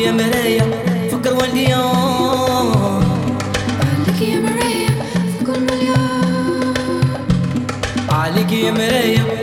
يا مرايا فكر واليوم عليك يا مرايا في كل مليون عليك يا مرايا.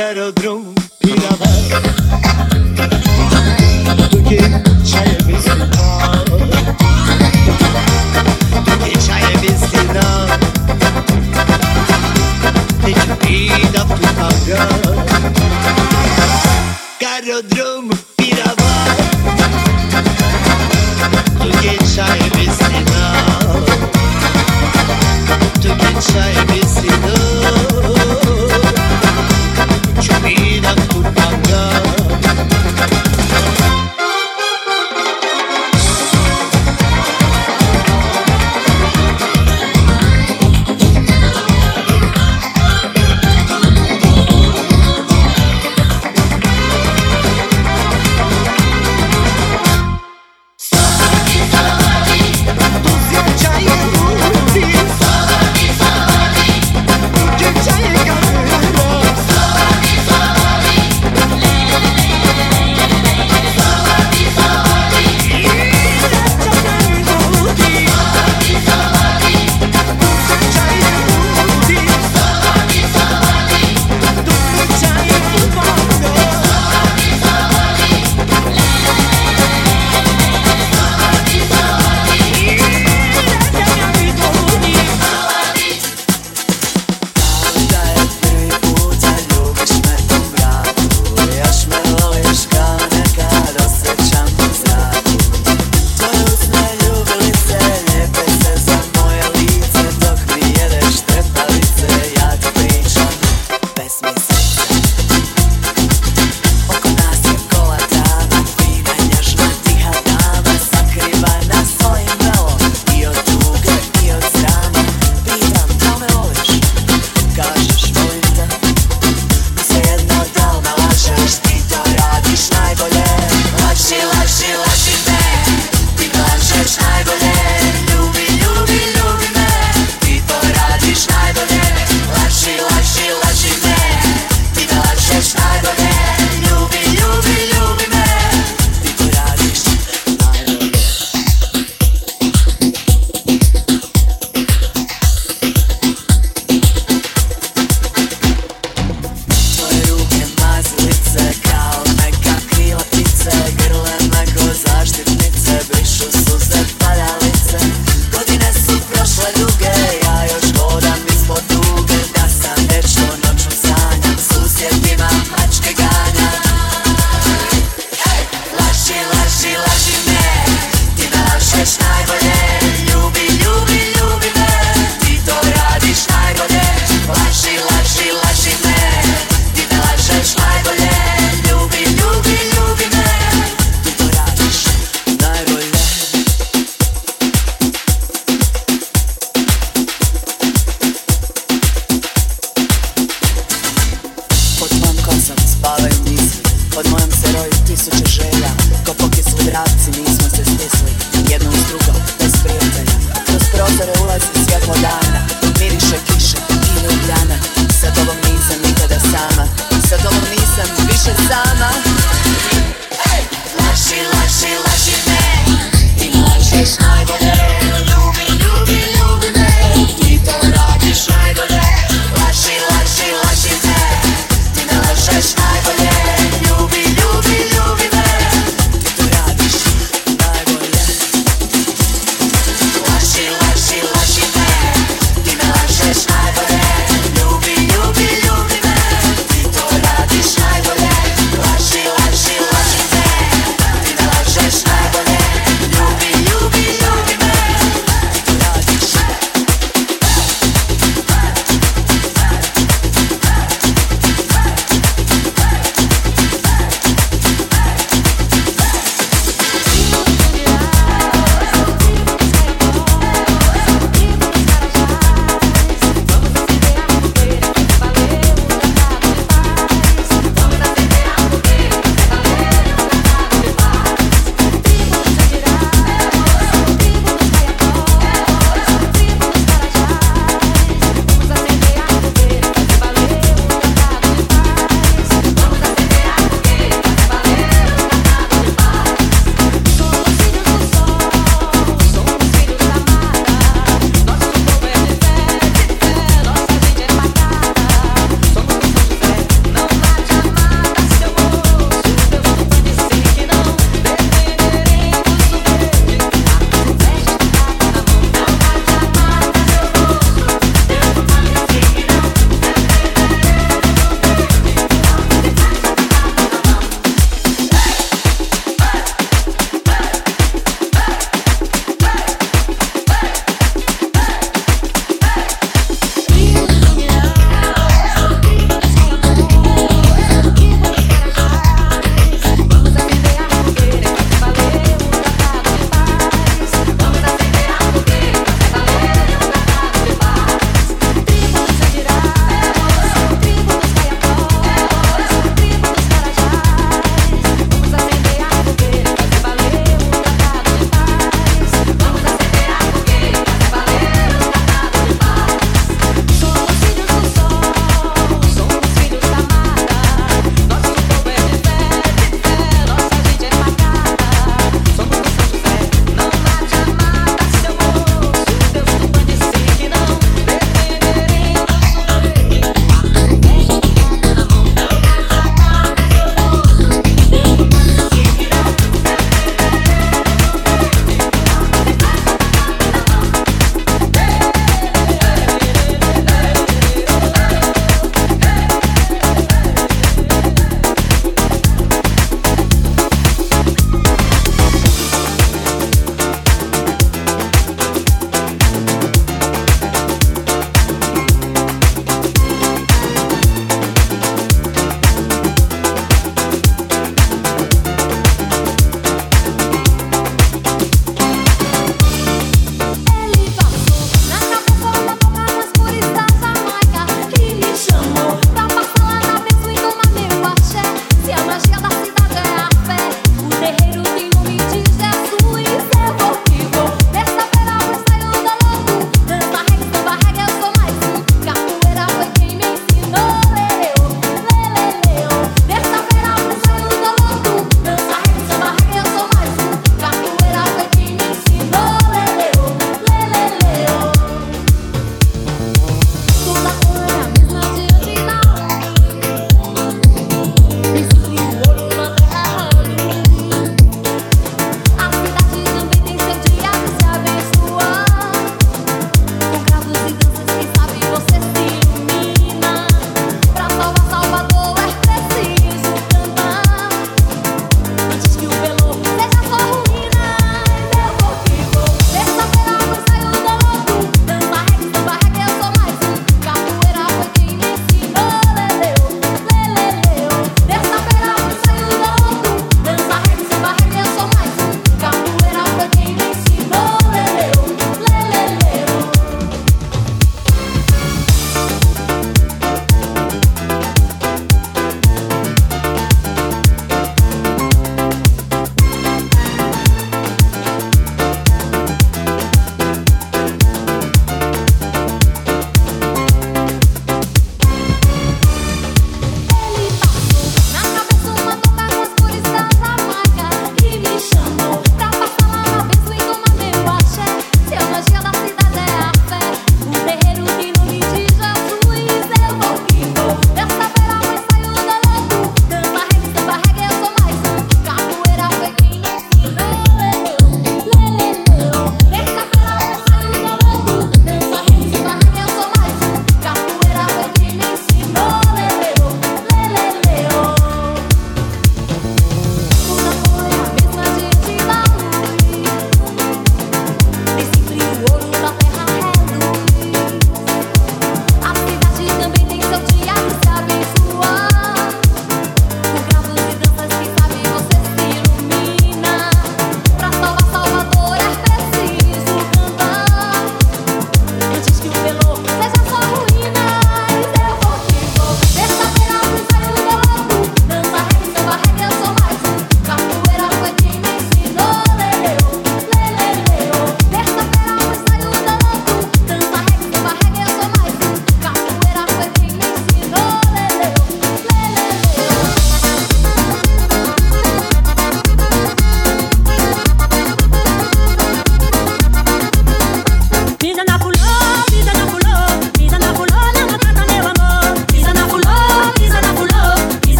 Quero drum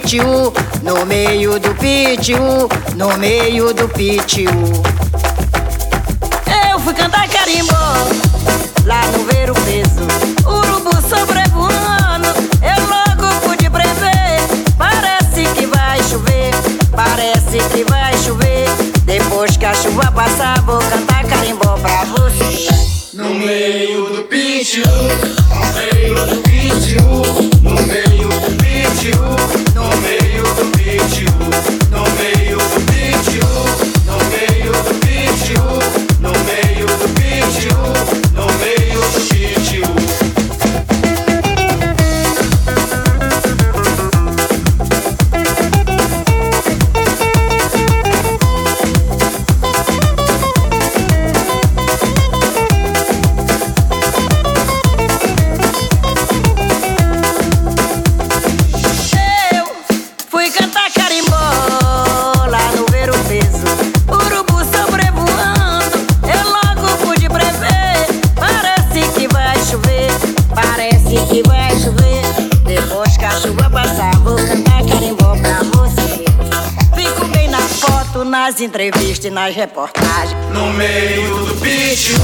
pitiu, no meio do pitiu, no meio do pitiu. Eu fui cantar carimbó, lá no ver o peso urubu sobrevoando, eu logo pude prever. Parece que vai chover, parece que vai chover. Depois que a chuva passar, vou cantar carimbó pra você. entrevistas e nas reportagens. No meio do bicho.